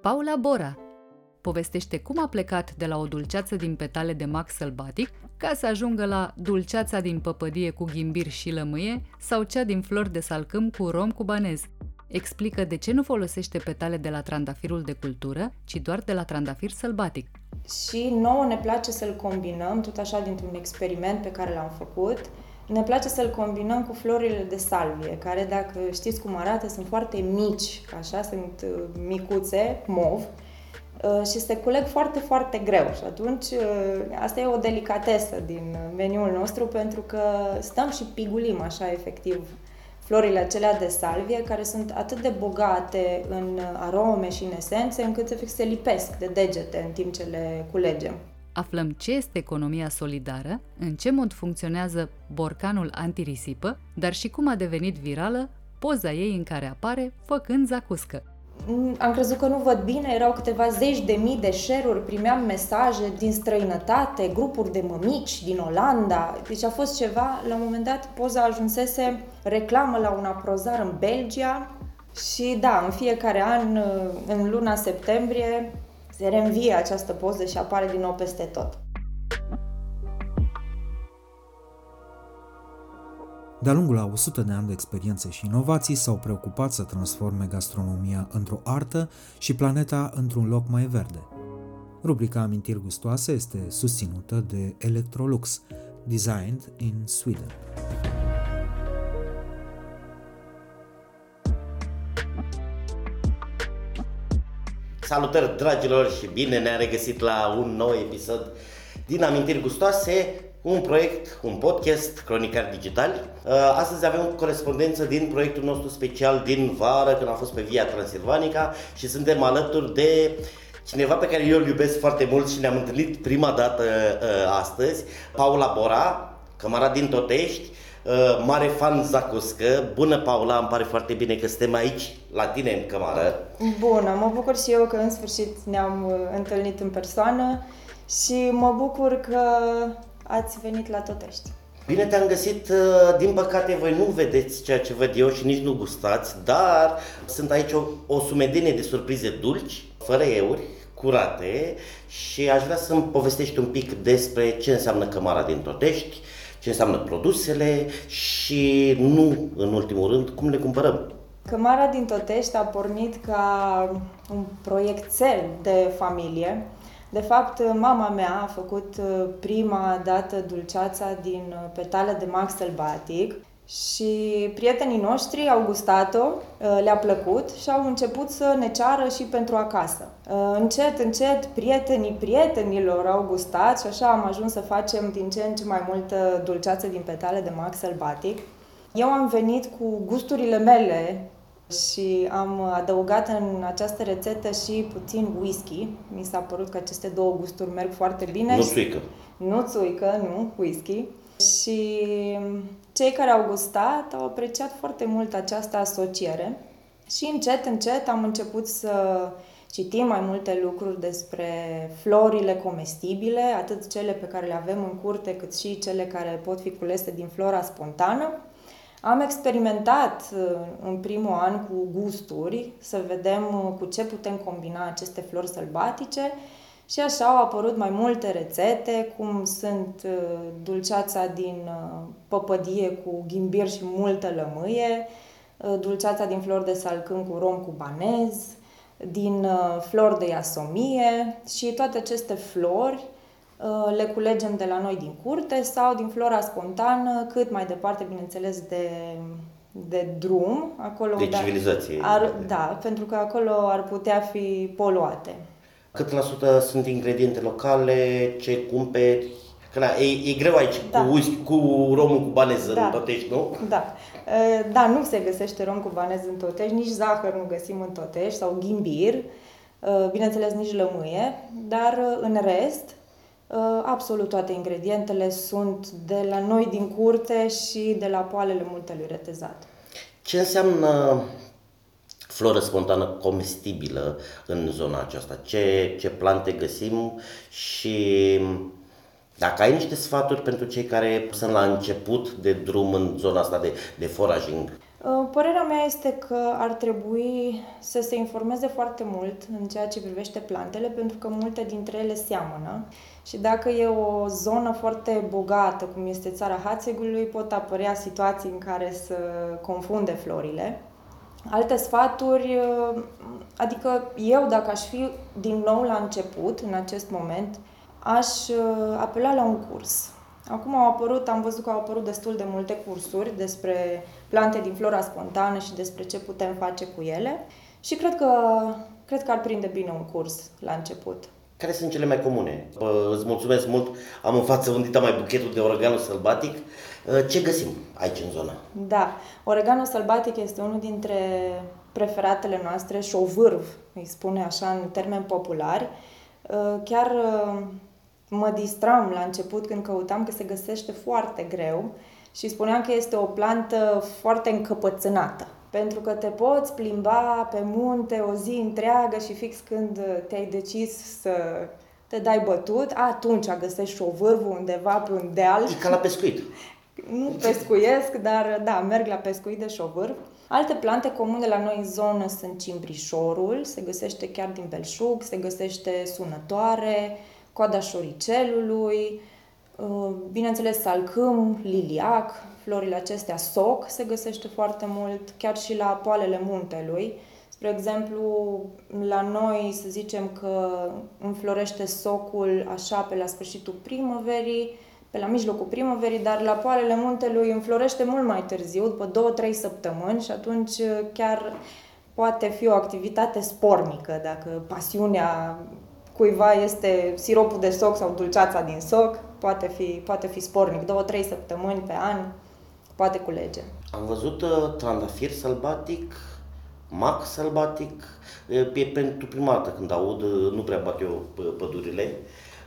Paula Bora povestește cum a plecat de la o dulceață din petale de mac sălbatic ca să ajungă la dulceața din păpădie cu ghimbir și lămâie sau cea din flori de salcâm cu rom cubanez. Explică de ce nu folosește petale de la trandafirul de cultură, ci doar de la trandafir sălbatic. Și nouă ne place să-l combinăm, tot așa dintr-un experiment pe care l-am făcut, ne place să-l combinăm cu florile de salvie, care, dacă știți cum arată, sunt foarte mici, așa, sunt uh, micuțe, mov, uh, și se culeg foarte, foarte greu. Și atunci uh, asta e o delicatesă din meniul nostru, pentru că stăm și pigulim așa, efectiv, florile acelea de salvie, care sunt atât de bogate în arome și în esențe, încât se lipesc de degete în timp ce le culegem. Aflăm ce este economia solidară, în ce mod funcționează borcanul antirisipă, dar și cum a devenit virală poza ei în care apare făcând zacuscă. Mm, am crezut că nu văd bine, erau câteva zeci de mii de share-uri, primeam mesaje din străinătate, grupuri de mămici din Olanda. Deci a fost ceva, la un moment dat poza ajunsese reclamă la un aprozar în Belgia și da, în fiecare an, în luna septembrie, se reînvie această poză și apare din nou peste tot. De-a lungul a 100 de ani de experiențe și inovații s-au preocupat să transforme gastronomia într-o artă și planeta într-un loc mai verde. Rubrica Amintiri gustoase este susținută de Electrolux, designed in Sweden. Salutări dragilor și bine ne-am regăsit la un nou episod din Amintiri Gustoase, un proiect, un podcast, Cronicar Digital. Uh, astăzi avem o corespondență din proiectul nostru special din vară, când am fost pe Via Transilvanica și suntem alături de cineva pe care eu îl iubesc foarte mult și ne-am întâlnit prima dată uh, astăzi, Paula Bora, cămara din Totești, Uh, mare fan Zacuscă. Bună, Paula, îmi pare foarte bine că suntem aici, la tine în cămară. Bună, mă bucur și eu că în sfârșit ne-am uh, întâlnit în persoană și mă bucur că ați venit la Totești. Bine te-am găsit, uh, din păcate voi nu vedeți ceea ce văd eu și nici nu gustați, dar sunt aici o, o sumedenie de surprize dulci, fără euri, curate și aș vrea să-mi povestești un pic despre ce înseamnă cămara din Totești, ce înseamnă produsele și nu, în ultimul rând, cum le cumpărăm. Cămara din Totești a pornit ca un proiectel de familie. De fapt, mama mea a făcut uh, prima dată dulceața din uh, petale de max sălbatic și prietenii noștri au gustat-o, uh, le-a plăcut și au început să ne ceară și pentru acasă. Uh, încet, încet, prietenii prietenilor au gustat și așa am ajuns să facem din ce în ce mai multă dulceață din petale de max sălbatic. Eu am venit cu gusturile mele și am adăugat în această rețetă și puțin whisky. Mi s-a părut că aceste două gusturi merg foarte bine. Nu țuică. Nu țuică, nu, whisky. Și cei care au gustat au apreciat foarte mult această asociere și încet, încet am început să citim mai multe lucruri despre florile comestibile, atât cele pe care le avem în curte, cât și cele care pot fi culese din flora spontană. Am experimentat uh, în primul an cu gusturi, să vedem uh, cu ce putem combina aceste flori sălbatice și așa au apărut mai multe rețete, cum sunt uh, dulceața din uh, păpădie cu ghimbir și multă lămâie, dulceața din flori de salcâm cu rom cubanez, din flori de iasomie și toate aceste flori le culegem de la noi din curte sau din flora spontană, cât mai departe, bineînțeles, de de drum, acolo de civilizație. Ar, da, pentru că acolo ar putea fi poluate. Cât la sută sunt ingrediente locale, ce cumperi? Că na, e, e greu aici da. cu, whisky, cu romul cu banez da. în Totești, nu? Da. Da, nu se găsește rom cu banez în Totești, nici zahăr nu găsim în Totești sau ghimbir, bineînțeles nici lămâie, dar în rest absolut toate ingredientele sunt de la noi din curte și de la poalele multelui retezat. Ce înseamnă floră spontană comestibilă în zona aceasta? Ce, ce plante găsim și dacă ai niște sfaturi pentru cei care sunt la început de drum în zona asta de, de foraging? Uh, părerea mea este că ar trebui să se informeze foarte mult în ceea ce privește plantele, pentru că multe dintre ele seamănă și dacă e o zonă foarte bogată, cum este țara Hațegului, pot apărea situații în care să confunde florile. Alte sfaturi, uh, adică eu dacă aș fi din nou la început, în acest moment, aș uh, apela la un curs. Acum au apărut, am văzut că au apărut destul de multe cursuri despre plante din flora spontană și despre ce putem face cu ele și cred că, cred că ar prinde bine un curs la început. Care sunt cele mai comune? Bă, îți mulțumesc mult, am în față undita mai buchetul de oregano sălbatic. Ce găsim aici în zonă? Da, oregano sălbatic este unul dintre preferatele noastre, șovârv, îi spune așa în termeni populari. Chiar mă distram la început când căutam că se găsește foarte greu și spuneam că este o plantă foarte încăpățânată. Pentru că te poți plimba pe munte o zi întreagă și fix când te-ai decis să te dai bătut, atunci găsești șovârvul undeva pe un deal. E ca la pescuit. nu pescuiesc, dar da, merg la pescuit de șovârv. Alte plante comune la noi în zonă sunt cimbrișorul, se găsește chiar din belșug, se găsește sunătoare, coada șoricelului, uh, bineînțeles salcâm, liliac, florile acestea soc se găsește foarte mult, chiar și la poalele muntelui. Spre exemplu, la noi să zicem că înflorește socul așa pe la sfârșitul primăverii, pe la mijlocul primăverii, dar la poalele muntelui înflorește mult mai târziu, după 2-3 săptămâni și atunci chiar poate fi o activitate spornică, dacă pasiunea cuiva este siropul de soc sau dulceața din soc, poate fi, poate fi spornic. Două, trei săptămâni pe an poate culege. Am văzut uh, trandafir sălbatic, mac sălbatic, e pentru prima dată când aud, uh, nu prea bat eu pădurile.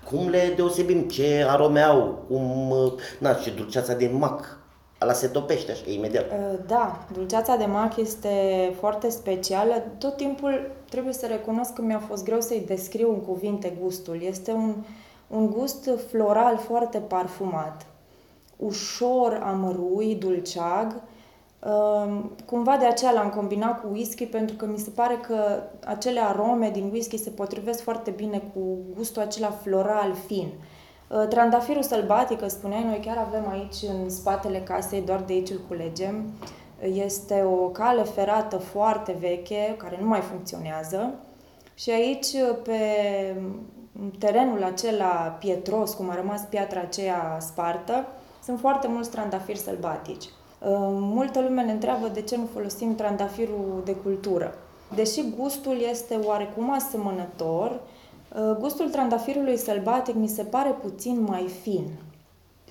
Cum le deosebim? Ce arome au? Cum, uh, na, ce dulceața din mac? Ala se topește așa, imediat. Da, dulceața de mac este foarte specială. Tot timpul trebuie să recunosc că mi-a fost greu să-i descriu în cuvinte gustul. Este un, un gust floral foarte parfumat, ușor amărui, dulceag. Cumva de aceea l-am combinat cu whisky pentru că mi se pare că acele arome din whisky se potrivesc foarte bine cu gustul acela floral fin. Uh, trandafirul sălbatic, spuneai, noi chiar avem aici în spatele casei, doar de aici îl culegem. Este o cale ferată foarte veche, care nu mai funcționează. Și aici, pe terenul acela pietros, cum a rămas piatra aceea spartă, sunt foarte mulți trandafiri sălbatici. Uh, multă lume ne întreabă de ce nu folosim trandafirul de cultură. Deși gustul este oarecum asemănător, Uh, gustul trandafirului sălbatic mi se pare puțin mai fin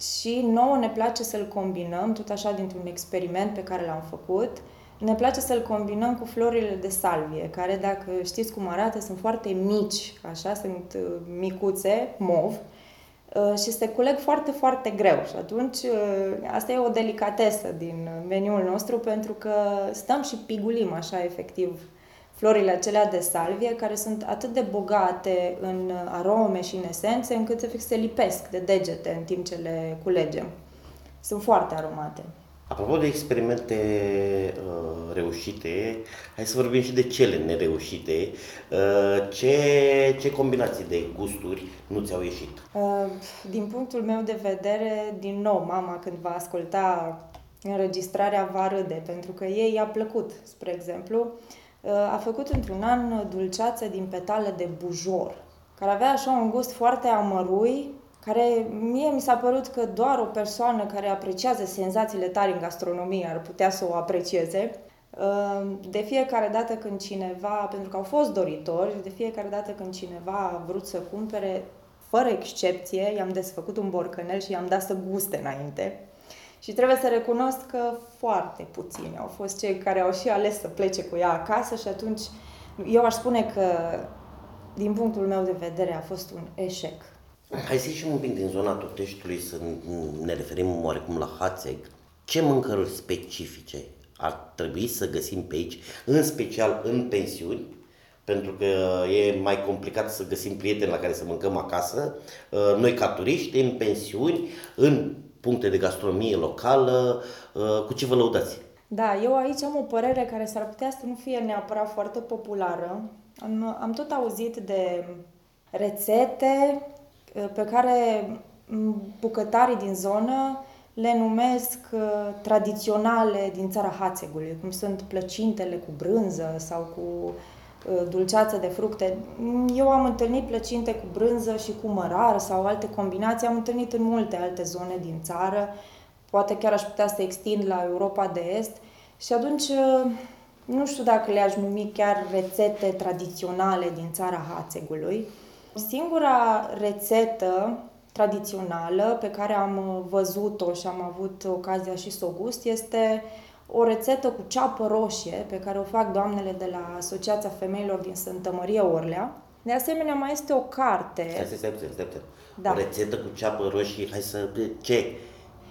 și nouă ne place să-l combinăm, tot așa dintr-un experiment pe care l-am făcut, ne place să-l combinăm cu florile de salvie, care, dacă știți cum arată, sunt foarte mici, așa, sunt uh, micuțe, mov, uh, și se culeg foarte, foarte greu. Și atunci, asta e o delicatesă din meniul nostru, pentru că stăm și pigulim, așa, efectiv, florile acelea de salvie, care sunt atât de bogate în arome și în esențe, încât se, se lipesc de degete în timp ce le culegem. Sunt foarte aromate. Apropo de experimente uh, reușite, hai să vorbim și de cele nereușite. Uh, ce, ce combinații de gusturi nu ți-au ieșit? Uh, din punctul meu de vedere, din nou, mama când va asculta înregistrarea va râde, pentru că ei i-a plăcut. Spre exemplu, a făcut într-un an dulceață din petale de bujor, care avea așa un gust foarte amărui, care mie mi s-a părut că doar o persoană care apreciază senzațiile tari în gastronomie ar putea să o aprecieze. De fiecare dată când cineva, pentru că au fost doritori, de fiecare dată când cineva a vrut să cumpere, fără excepție, i-am desfăcut un borcanel și i-am dat să guste înainte. Și trebuie să recunosc că foarte puțini au fost cei care au și ales să plece cu ea acasă și atunci eu aș spune că, din punctul meu de vedere, a fost un eșec. Hai să ieșim un pic din zona Toteștiului, să ne referim oarecum la Hațeg. Ce mâncăruri specifice ar trebui să găsim pe aici, în special în pensiuni, pentru că e mai complicat să găsim prieteni la care să mâncăm acasă, noi ca turiști, în pensiuni, în puncte de gastronomie locală, uh, cu ce vă lăudați? Da, eu aici am o părere care s-ar putea să nu fie neapărat foarte populară. Am, am tot auzit de rețete uh, pe care bucătarii din zonă le numesc uh, tradiționale din țara Hațegului, cum sunt plăcintele cu brânză sau cu Uh, dulceață de fructe. Eu am întâlnit plăcinte cu brânză și cu mărar sau alte combinații, am întâlnit în multe alte zone din țară, poate chiar aș putea să extind la Europa de Est și atunci uh, nu știu dacă le-aș numi chiar rețete tradiționale din țara Hațegului. Singura rețetă tradițională pe care am văzut-o și am avut ocazia și să o gust este uh, o rețetă cu ceapă roșie pe care o fac doamnele de la Asociația Femeilor din Sfântă Maria Orlea. De asemenea, mai este o carte. Stai, stai, stai, stai, stai. Da. O rețetă cu ceapă roșie, hai să... Ce?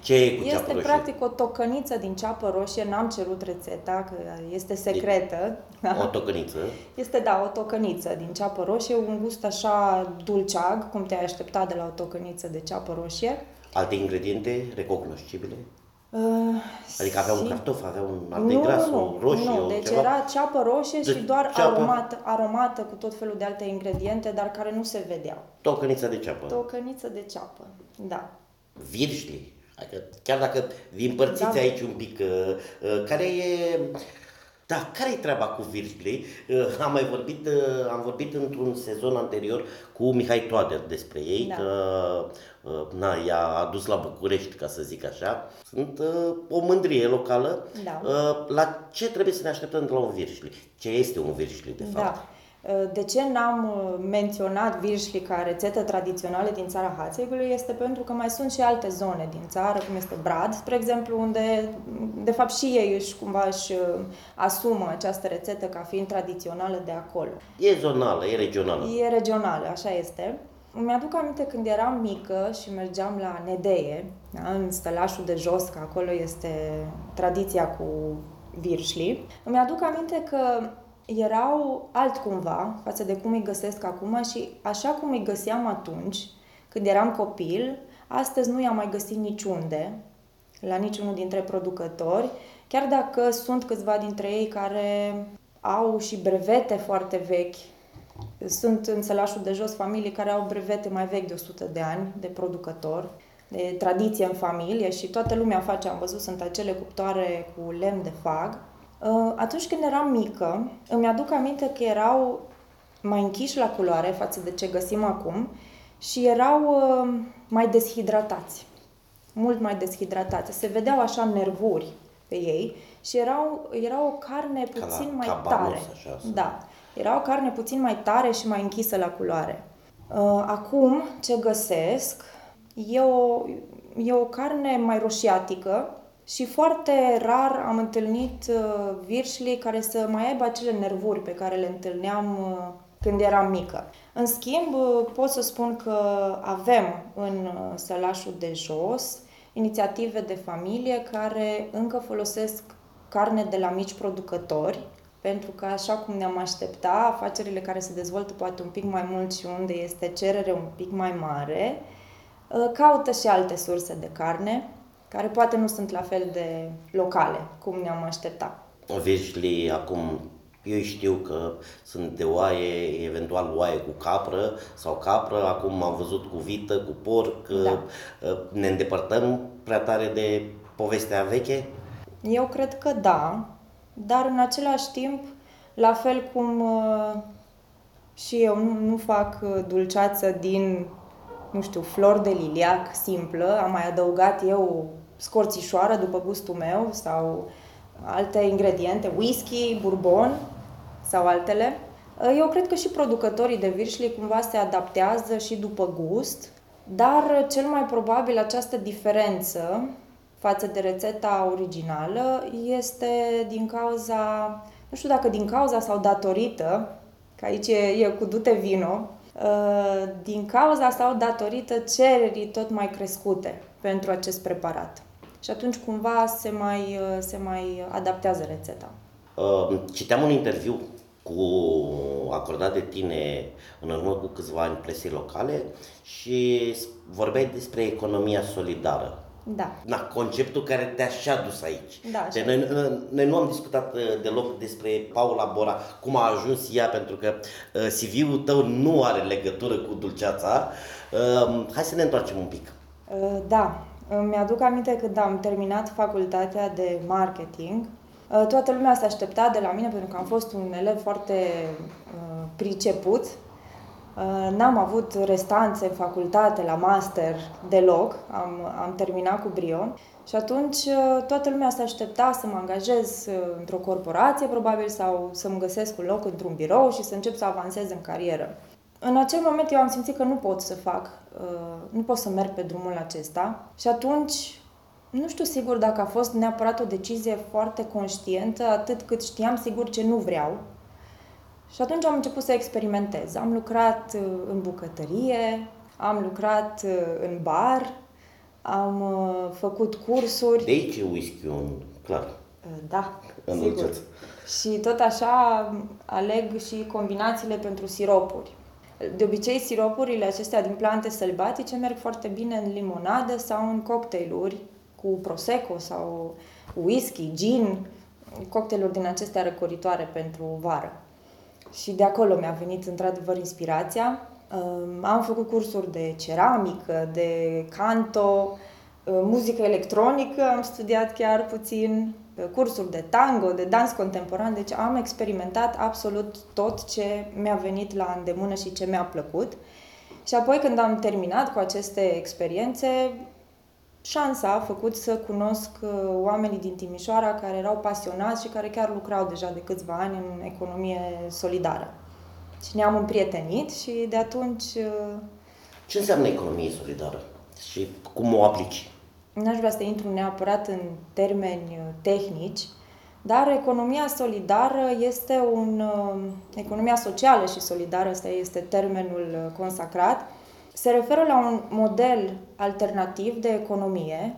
Ce e cu este ceapă roșie? practic o tocăniță din ceapă roșie, n-am cerut rețeta, că este secretă. O tocăniță? Este, da, o tocăniță din ceapă roșie, un gust așa dulceag, cum te-ai aștepta de la o tocăniță de ceapă roșie. Alte ingrediente recognoscibile? Uh, adică avea un cartof, avea un arte nu, gras, nu, un roșie, nu, deci ceva? era ceapă roșie de și doar ceapă... aromată, aromată cu tot felul de alte ingrediente, dar care nu se vedeau. Tocăniță de ceapă. Tocăniță de ceapă, da. Virșli. Adică, chiar dacă vin părțiți da. aici un pic, uh, uh, care e da, care e treaba cu virgilei? Uh, am mai vorbit, uh, am vorbit într-un sezon anterior cu Mihai Toader despre ei, da. că uh, na, i-a adus la București, ca să zic așa. Sunt o mândrie locală. Da. La ce trebuie să ne așteptăm de la un virșli? Ce este un virșli, de da. fapt? Da. De ce n-am uh, menționat virșli ca rețetă tradițională din țara Hațegului este pentru că mai sunt și alte zone din țară, cum este Brad, spre exemplu, unde de fapt și ei își cumva își uh, asumă această rețetă ca fiind tradițională de acolo. E zonală, e regională. E regională, așa este. Îmi aduc aminte când eram mică și mergeam la Nedeie, da, în stălașul de jos, că acolo este tradiția cu virșli. Îmi aduc aminte că erau altcumva față de cum îi găsesc acum și așa cum îi găseam atunci, când eram copil, astăzi nu i-am mai găsit niciunde, la niciunul dintre producători, chiar dacă sunt câțiva dintre ei care au și brevete foarte vechi. Sunt în sălașul de jos familii care au brevete mai vechi de 100 de ani de producător, de tradiție în familie și toată lumea face, am văzut, sunt acele cuptoare cu lemn de fag Uh, atunci când eram mică, îmi aduc aminte că erau mai închiși la culoare față de ce găsim acum și erau uh, mai deshidratați. Mult mai deshidratați. Se vedeau așa nervuri pe ei și erau, era o carne puțin ca mai cabanos, tare. Așa, da. Era o carne puțin mai tare și mai închisă la culoare. Uh, acum, ce găsesc, e o, e o carne mai roșiatică, și foarte rar am întâlnit uh, virșlii care să mai aibă acele nervuri pe care le întâlneam uh, când eram mică. În schimb, uh, pot să spun că avem în sălașul de jos inițiative de familie care încă folosesc carne de la mici producători, pentru că așa cum ne-am aștepta, afacerile care se dezvoltă poate un pic mai mult și unde este cerere un pic mai mare, caută și alte surse de carne, care poate nu sunt la fel de locale, cum ne-am aștepta. Virșli acum eu știu că sunt de oaie, eventual oaie cu capră sau capră, acum am văzut cu vită, cu porc. Da. Ne îndepărtăm prea tare de povestea veche? Eu cred că da, dar în același timp, la fel cum uh, și eu nu, nu fac uh, dulceață din, nu știu, flori de liliac simplă, am mai adăugat eu scorțișoară după gustul meu sau alte ingrediente, whisky, bourbon sau altele. Uh, eu cred că și producătorii de virșli cumva se adaptează și după gust, dar cel mai probabil această diferență față de rețeta originală este din cauza, nu știu dacă din cauza sau datorită, că aici e, e cu dute vino, uh, din cauza sau datorită cererii tot mai crescute pentru acest preparat. Și atunci cumva se mai, uh, se mai adaptează rețeta. Uh, citeam un interviu cu acordat de tine în urmă cu câțiva ani presei locale și vorbeai despre economia solidară. Da. Na, conceptul care te-a și adus aici. Da, de noi, noi nu am discutat uh, deloc despre Paula Bora, cum a ajuns ea, pentru că uh, CV-ul tău nu are legătură cu dulceața. Uh, hai să ne întoarcem un pic. Da, mi-aduc aminte când am terminat facultatea de marketing, toată lumea se aștepta de la mine pentru că am fost un elev foarte uh, priceput Uh, n-am avut restanțe în facultate, la master, deloc. Am, am terminat cu brio. Și atunci uh, toată lumea se aștepta să mă angajez uh, într-o corporație, probabil, sau să-mi găsesc un loc într-un birou și să încep să avansez în carieră. În acel moment eu am simțit că nu pot să fac, nu pot să merg pe drumul acesta și atunci nu știu sigur dacă a fost neapărat o decizie foarte conștientă, atât cât știam sigur ce nu vreau și atunci am început să experimentez. Am lucrat uh, în bucătărie, am lucrat uh, în bar, am uh, făcut cursuri. De aici e whisky clar. Da, în sigur. Și tot așa aleg și combinațiile pentru siropuri. De obicei, siropurile acestea din plante sălbatice merg foarte bine în limonadă sau în cocktailuri cu prosecco sau whisky, gin, cocktailuri din acestea răcoritoare pentru vară. Și de acolo mi-a venit într-adevăr inspirația. Am făcut cursuri de ceramică, de canto, muzică electronică, am studiat chiar puțin, cursuri de tango, de dans contemporan, deci am experimentat absolut tot ce mi-a venit la îndemână și ce mi-a plăcut. Și apoi când am terminat cu aceste experiențe, șansa a făcut să cunosc uh, oamenii din Timișoara care erau pasionați și care chiar lucrau deja de câțiva ani în economie solidară. Și ne-am împrietenit și de atunci... Uh, Ce înseamnă economie solidară și cum o aplici? N-aș vrea să intru neapărat în termeni uh, tehnici, dar economia solidară este un... Economia socială și solidară, ăsta este termenul consacrat, se referă la un model alternativ de economie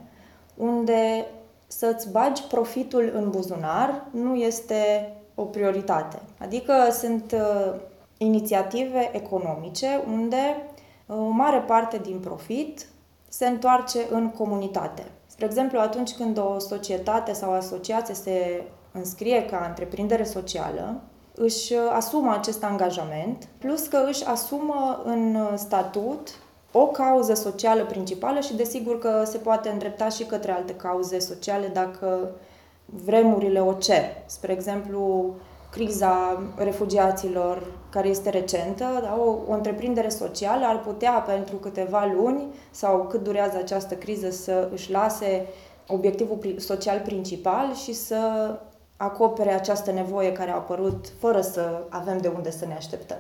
unde să-ți bagi profitul în buzunar nu este o prioritate. Adică sunt uh, inițiative economice unde uh, o mare parte din profit se întoarce în comunitate. Spre exemplu, atunci când o societate sau o asociație se înscrie ca întreprindere socială, își uh, asumă acest angajament, plus că își asumă în uh, statut o cauză socială principală și desigur că se poate îndrepta și către alte cauze sociale dacă vremurile o cer. Spre exemplu, criza refugiaților care este recentă, da, o, o întreprindere socială ar putea pentru câteva luni sau cât durează această criză să își lase obiectivul social principal și să acopere această nevoie care a apărut fără să avem de unde să ne așteptăm.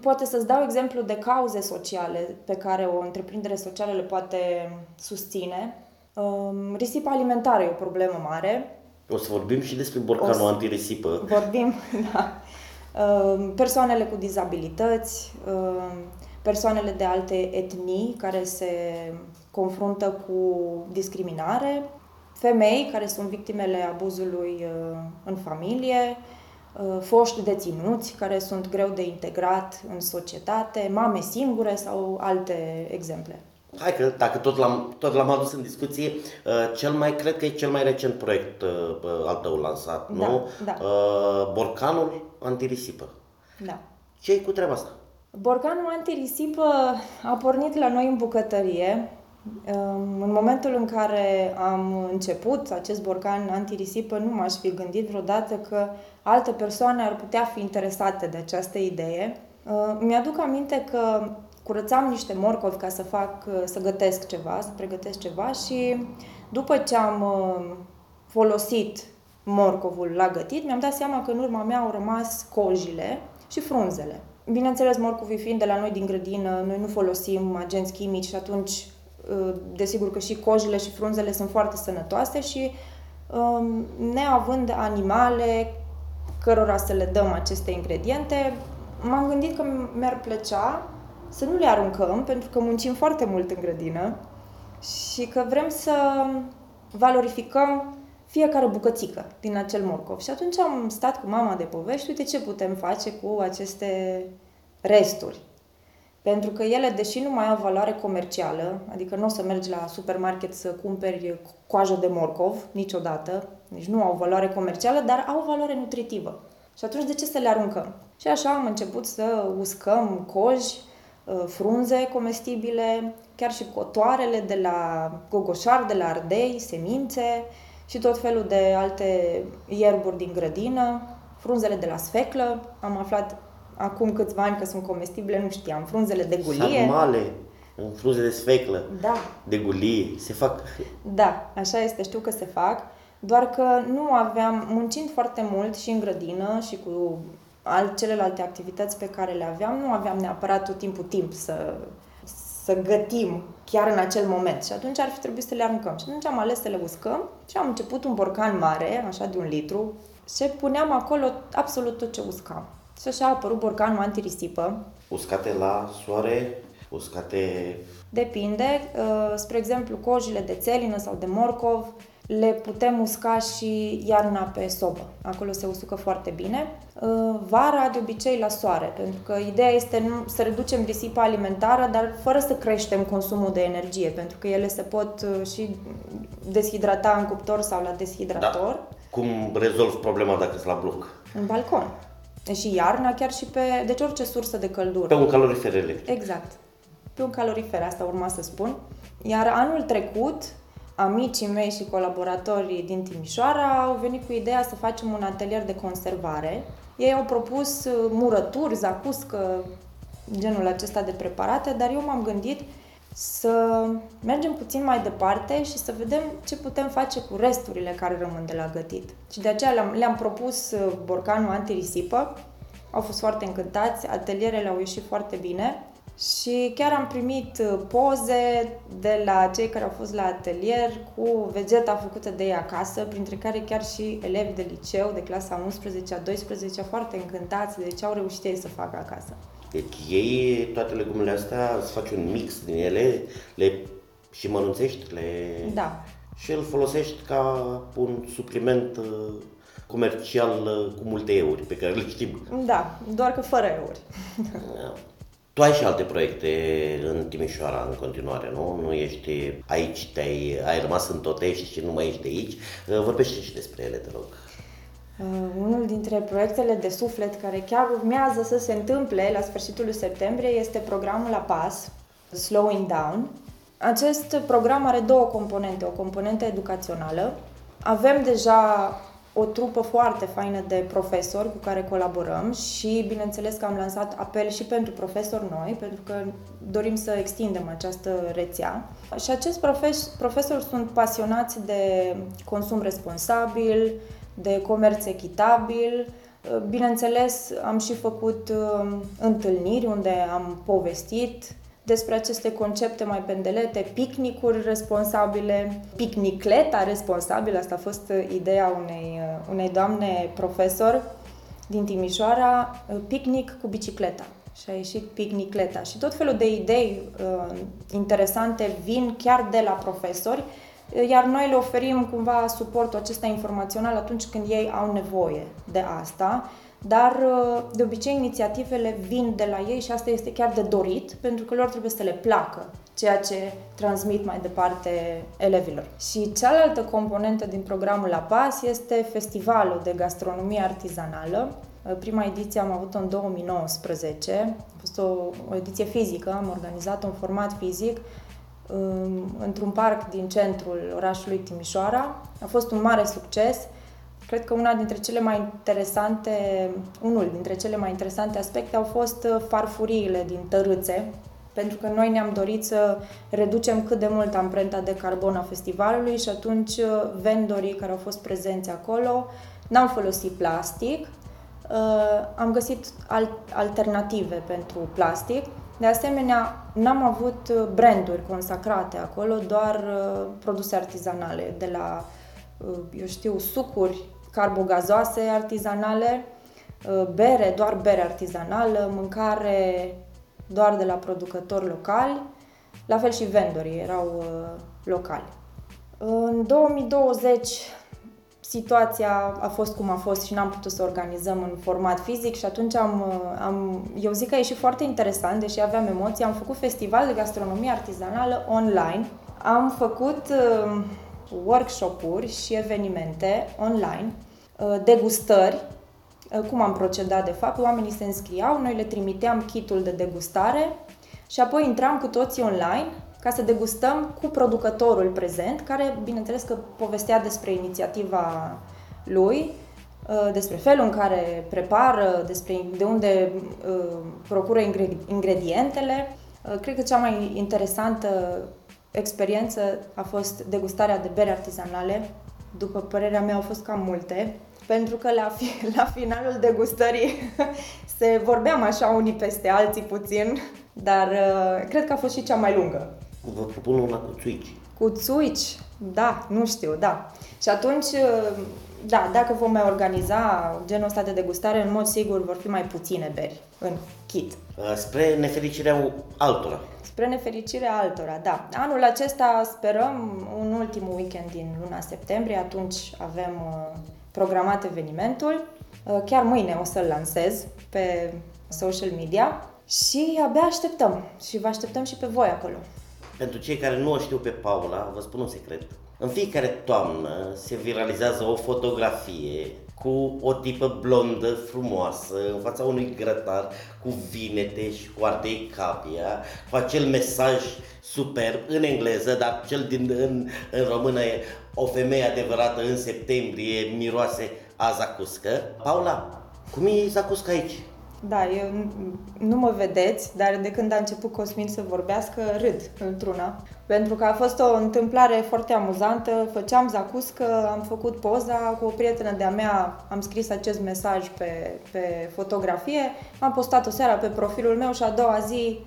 Poate să-ți dau exemplu de cauze sociale pe care o întreprindere socială le poate susține. Um, risipa alimentară e o problemă mare. O să vorbim și despre borcanul să... antirisipă. Vorbim, da. Um, persoanele cu dizabilități, um, persoanele de alte etnii care se confruntă cu discriminare, femei care sunt victimele abuzului uh, în familie, uh, foști deținuți care sunt greu de integrat în societate, mame singure sau alte exemple. Hai că dacă tot l-am, tot l-am adus în discuție, uh, cel mai, cred că e cel mai recent proiect al tău lansat, da, nu? Da. Borcanul antirisipă. Da. ce e cu treaba asta? Borcanul antirisipă a pornit la noi în bucătărie În momentul în care am început acest borcan antirisipă, nu m-aș fi gândit vreodată că alte persoane ar putea fi interesate de această idee. Mi-aduc aminte că curățam niște morcovi ca să fac, să gătesc ceva, să pregătesc ceva și după ce am folosit morcovul la gătit, mi-am dat seama că în urma mea au rămas cojile și frunzele. Bineînțeles, morcovii fiind de la noi din grădină, noi nu folosim agenți chimici și atunci, ă, desigur că și cojile și frunzele sunt foarte sănătoase și ă, neavând animale cărora să le dăm aceste ingrediente, m-am gândit că mi-ar plăcea să nu le aruncăm, pentru că muncim foarte mult în grădină și că vrem să valorificăm fiecare bucățică din acel morcov. Și atunci am stat cu mama de povești, uite ce putem face cu aceste resturi. Pentru că ele, deși nu mai au valoare comercială, adică nu o să mergi la supermarket să cumperi coajă de morcov niciodată, deci nu au valoare comercială, dar au valoare nutritivă. Și atunci de ce să le aruncăm? Și așa am început să uscăm coji, ă, frunze comestibile, chiar și cotoarele de la gogoșar, de la ardei, semințe, și tot felul de alte ierburi din grădină, frunzele de la sfeclă, am aflat acum câțiva ani că sunt comestibile, nu știam, frunzele de gulie. Sarmale, frunze de sfeclă, da. de gulie, se fac. Da, așa este, știu că se fac, doar că nu aveam, muncind foarte mult și în grădină și cu al, celelalte activități pe care le aveam, nu aveam neapărat tot timpul timp să să gătim chiar în acel moment. Și atunci ar fi trebuit să le aruncăm. Și atunci am ales să le uscăm și am început un borcan mare, așa de un litru, și puneam acolo absolut tot ce uscam. Și așa a apărut borcanul antirisipă. Uscate la soare, uscate... Depinde. Uh, spre exemplu, cojile de țelină sau de morcov le putem usca și iarna pe sobă. Acolo se usucă foarte bine. Uh, vara, de obicei, la soare, pentru că ideea este să reducem risipa alimentară, dar fără să creștem consumul de energie, pentru că ele se pot uh, și deshidrata în cuptor sau la deshidrator. Da. Cum rezolv problema dacă sunt la bloc? În balcon. Și iarna, chiar și pe, deci orice sursă de căldură. Pe un calorifer electric. Exact. Pe un calorifer, asta urma să spun. Iar anul trecut, amicii mei și colaboratorii din Timișoara au venit cu ideea să facem un atelier de conservare. Ei au propus uh, murături, zacuscă, genul acesta de preparate, dar eu m-am gândit să mergem puțin mai departe și să vedem ce putem face cu resturile care rămân de la gătit. Și de aceea le-am, le-am propus uh, borcanul antirisipă. Au fost foarte încântați, atelierele au ieșit foarte bine și chiar am primit uh, poze de la cei care au fost la atelier cu vegeta făcută de ei acasă, printre care chiar și elevi de liceu, de clasa 11 a 12 foarte încântați de ce au reușit ei să facă acasă. Deci ei toate legumele astea, să faci un mix din ele, le și mănânțești, le... Da. Și îl folosești ca un supliment uh, comercial uh, cu multe euri, pe care le știm. Da, doar că fără euri. Da. Tu ai și alte proiecte în Timișoara în continuare, nu? Nu ești aici, te-ai, ai rămas în Totești și nu mai ești de aici. Uh, vorbește și despre ele, te rog. Uh, unul dintre proiectele de suflet care chiar urmează să se întâmple la sfârșitul lui septembrie este programul APAS, Slowing Down. Acest program are două componente, o componentă educațională. Avem deja o trupă foarte faină de profesori cu care colaborăm și bineînțeles că am lansat apel și pentru profesori noi, pentru că dorim să extindem această rețea. Și acești profes- profesori sunt pasionați de consum responsabil, de comerț echitabil. Bineînțeles, am și făcut uh, întâlniri unde am povestit despre aceste concepte mai pendelete, picnicuri responsabile, picnicleta responsabilă, asta a fost ideea unei, unei doamne profesor din Timișoara, picnic cu bicicleta. Și a ieșit picnicleta. Și tot felul de idei uh, interesante vin chiar de la profesori, iar noi le oferim cumva suportul acesta informațional atunci când ei au nevoie de asta dar uh, de obicei inițiativele vin de la ei și asta este chiar de dorit, pentru că lor trebuie să le placă ceea ce transmit mai departe elevilor. Și cealaltă componentă din programul La Pas este festivalul de gastronomie artizanală. Uh, prima ediție am avut-o în 2019, a fost o, o ediție fizică, am organizat un format fizic um, într-un parc din centrul orașului Timișoara. A fost un mare succes. Cred că una dintre cele mai interesante, unul dintre cele mai interesante aspecte au fost uh, farfuriile din tărâțe, pentru că noi ne-am dorit să reducem cât de mult amprenta de carbon a festivalului și atunci uh, vendorii care au fost prezenți acolo n-au folosit plastic, uh, am găsit alternative pentru plastic. De asemenea, n-am avut uh, branduri consacrate acolo, doar produse artizanale, de la, eu știu, sucuri carbogazoase artizanale, bere, doar bere artizanală, mâncare doar de la producători locali, la fel și vendorii erau uh, locali. În 2020 situația a fost cum a fost și n-am putut să organizăm în format fizic și atunci am, uh, am eu zic că a ieșit foarte interesant, deși aveam emoții, am făcut festival de gastronomie artizanală online, am făcut uh, workshop-uri și evenimente online, uh, degustări Uh, cum am procedat de fapt, oamenii se înscriau, noi le trimiteam kitul de degustare și apoi intram cu toții online ca să degustăm cu producătorul prezent, care, bineînțeles că povestea despre inițiativa lui, uh, despre felul în care prepară, despre de unde uh, procură ingredientele. Cred că cea mai interesantă experiență a fost degustarea de bere artizanale. După părerea mea au fost cam multe pentru că la, fi, la finalul degustării se vorbeam așa unii peste alții puțin, dar uh, cred că a fost și cea mai lungă. Vă propun una cu țuici. Cu țuici? Da, nu știu, da. Și atunci, uh, da, dacă vom mai organiza genul ăsta de degustare, în mod sigur vor fi mai puține beri în kit. Uh, spre nefericirea altora. Spre nefericirea altora, da. Anul acesta sperăm un ultim weekend din luna septembrie, atunci avem uh, programat evenimentul. Uh, chiar mâine o să-l lansez pe social media și abia așteptăm și vă așteptăm și pe voi acolo. Pentru cei care nu o știu pe Paula, vă spun un secret. În fiecare toamnă se viralizează o fotografie cu o tipă blondă frumoasă în fața unui grătar cu vinete și cu ardei capia, cu acel mesaj superb în engleză, dar cel din în, în română e o femeie adevărată în septembrie miroase a zacuscă. Paula, cum e zacuscă aici? Da, eu nu mă vedeți, dar de când a început Cosmin să vorbească, râd într-una. Pentru că a fost o întâmplare foarte amuzantă, făceam zacuscă, am făcut poza cu o prietenă de-a mea, am scris acest mesaj pe, pe fotografie, am postat-o seara pe profilul meu și a doua zi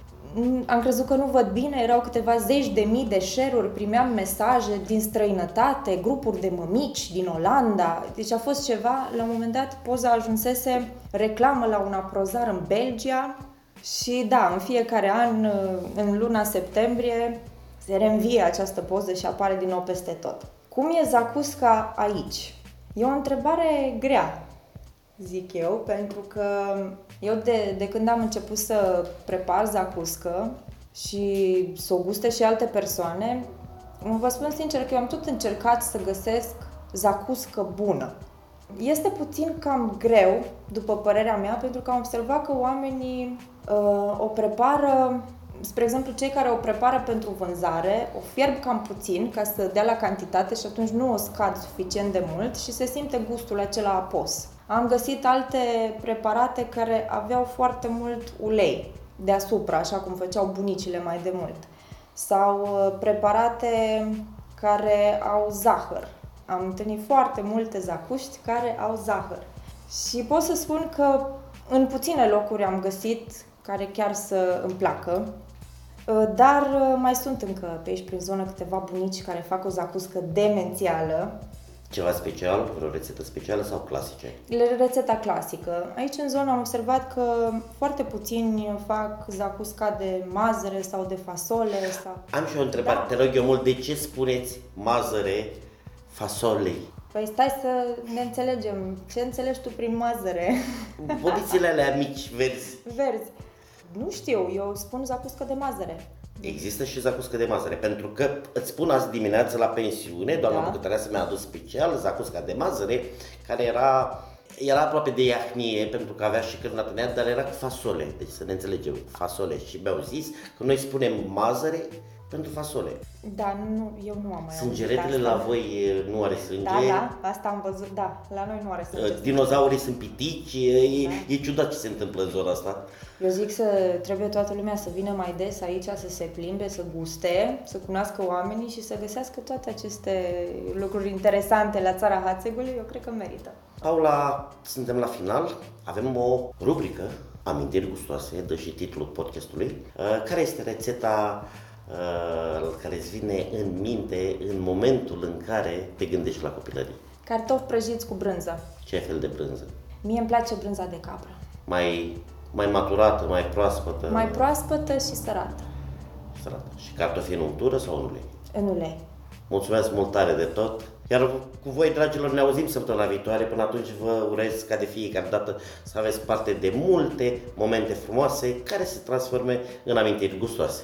am crezut că nu văd bine, erau câteva zeci de mii de share-uri, primeam mesaje din străinătate, grupuri de mămici din Olanda. Deci a fost ceva, la un moment dat poza ajunsese reclamă la un aprozar în Belgia și da, în fiecare an, în luna septembrie, se reînvie această poză și apare din nou peste tot. Cum e Zacusca aici? E o întrebare grea, zic eu, pentru că eu de, de când am început să prepar zacuscă și să o guste și alte persoane, vă spun sincer că eu am tot încercat să găsesc zacuscă bună. Este puțin cam greu, după părerea mea, pentru că am observat că oamenii uh, o prepară, spre exemplu, cei care o prepară pentru vânzare, o fierb cam puțin ca să dea la cantitate și atunci nu o scad suficient de mult și se simte gustul acela apos. Am găsit alte preparate care aveau foarte mult ulei deasupra, așa cum făceau bunicile mai de mult. Sau uh, preparate care au zahăr. Am întâlnit foarte multe zacuști care au zahăr. Și pot să spun că în puține locuri am găsit care chiar să îmi placă, uh, dar uh, mai sunt încă pe aici prin zonă câteva bunici care fac o zacuscă demențială, ceva special, vreo rețetă specială sau clasice? Rețeta clasică. Aici în zonă am observat că foarte puțini fac zacusca de mazăre sau de fasole. Sau... Am și o întrebare, da. te rog eu mult, de ce spuneți mazăre fasolei? Păi stai să ne înțelegem. Ce înțelegi tu prin mazăre? Bobițele alea mici, verzi. Verzi. Nu știu, eu spun zacuscă de mazăre. Există și zacuscă de mazăre, pentru că îți spun azi dimineață la pensiune, doamna da. bucătăreasă mi-a adus special zacusca de mazăre, care era era aproape de iahnie pentru că avea și cârnă dar era cu fasole, deci să ne înțelegem, fasole. Și mi-au zis că noi spunem mazăre pentru fasole. Da, nu, eu nu am mai Sângeretele la voi nu are sânge? Da, da, asta am văzut, da, la noi nu are sânge. Uh, dinozaurii sunt pitici, e, da. e ciudat ce se întâmplă în zona asta. Eu zic să trebuie toată lumea să vină mai des aici, să se plimbe, să guste, să cunoască oamenii și să găsească toate aceste lucruri interesante la țara Hațegului, eu cred că merită. Paula, suntem la final, avem o rubrică, amintiri gustoase, dă și titlul podcastului. Uh, care este rețeta uh, care îți vine în minte în momentul în care te gândești la copilărie? Cartofi prăjiți cu brânză. Ce fel de brânză? Mie îmi place brânza de capră. Mai, mai maturată, mai proaspătă? Mai proaspătă și sărată. Sărată. Și cartofi în untură sau în ulei? În ulei. Mulțumesc mult tare de tot. Iar cu voi, dragilor, ne auzim săptămâna viitoare. Până atunci vă urez ca de fiecare dată să aveți parte de multe momente frumoase care se transforme în amintiri gustoase.